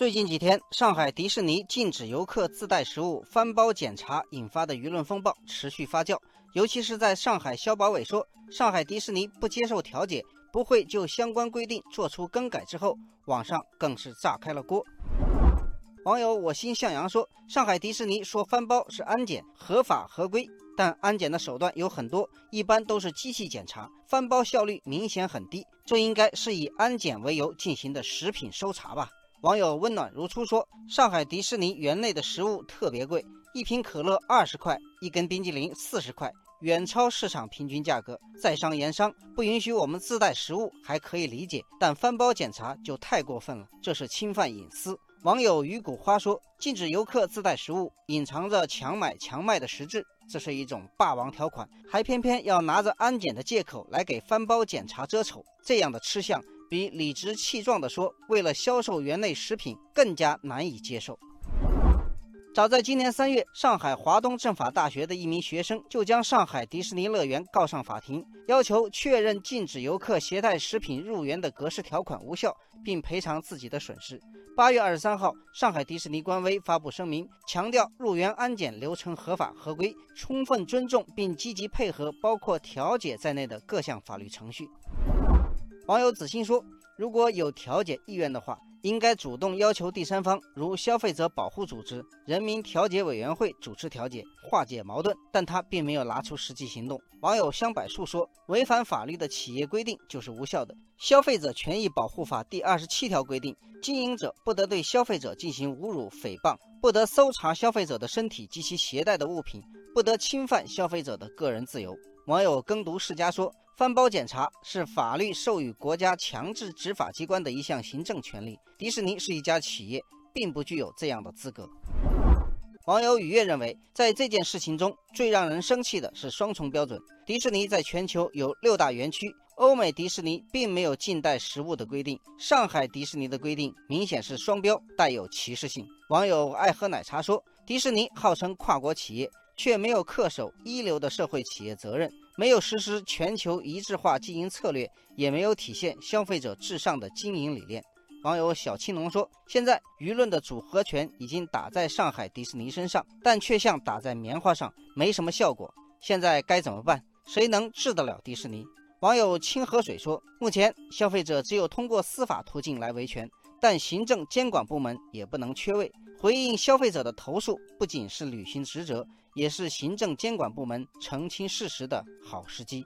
最近几天，上海迪士尼禁止游客自带食物翻包检查引发的舆论风暴持续发酵。尤其是在上海消保委说上海迪士尼不接受调解，不会就相关规定做出更改之后，网上更是炸开了锅。网友我心向阳说：“上海迪士尼说翻包是安检，合法合规，但安检的手段有很多，一般都是机器检查，翻包效率明显很低。这应该是以安检为由进行的食品搜查吧。”网友温暖如初说：“上海迪士尼园内的食物特别贵，一瓶可乐二十块，一根冰激凌四十块，远超市场平均价格。在商言商，不允许我们自带食物还可以理解，但翻包检查就太过分了，这是侵犯隐私。”网友鱼骨花说：“禁止游客自带食物，隐藏着强买强卖的实质，这是一种霸王条款，还偏偏要拿着安检的借口来给翻包检查遮丑，这样的吃相。”比理直气壮地说为了销售园内食品更加难以接受。早在今年三月，上海华东政法大学的一名学生就将上海迪士尼乐园告上法庭，要求确认禁止游客携带食品入园的格式条款无效，并赔偿自己的损失。八月二十三号，上海迪士尼官微发布声明，强调入园安检流程合法合规，充分尊重并积极配合包括调解在内的各项法律程序。网友子欣说：“如果有调解意愿的话，应该主动要求第三方，如消费者保护组织、人民调解委员会主持调解，化解矛盾。”但他并没有拿出实际行动。网友香柏树说：“违反法律的企业规定就是无效的。消费者权益保护法第二十七条规定，经营者不得对消费者进行侮辱、诽谤，不得搜查消费者的身体及其携带的物品，不得侵犯消费者的个人自由。”网友耕读世家说。翻包检查是法律授予国家强制执法机关的一项行政权利。迪士尼是一家企业，并不具有这样的资格。网友雨月认为，在这件事情中最让人生气的是双重标准。迪士尼在全球有六大园区，欧美迪士尼并没有禁带食物的规定，上海迪士尼的规定明显是双标，带有歧视性。网友爱喝奶茶说，迪士尼号称跨国企业。却没有恪守一流的社会企业责任，没有实施全球一致化经营策略，也没有体现消费者至上的经营理念。网友小青龙说：“现在舆论的组合拳已经打在上海迪士尼身上，但却像打在棉花上，没什么效果。现在该怎么办？谁能治得了迪士尼？”网友清河水说：“目前消费者只有通过司法途径来维权，但行政监管部门也不能缺位。回应消费者的投诉，不仅是履行职责。”也是行政监管部门澄清事实的好时机。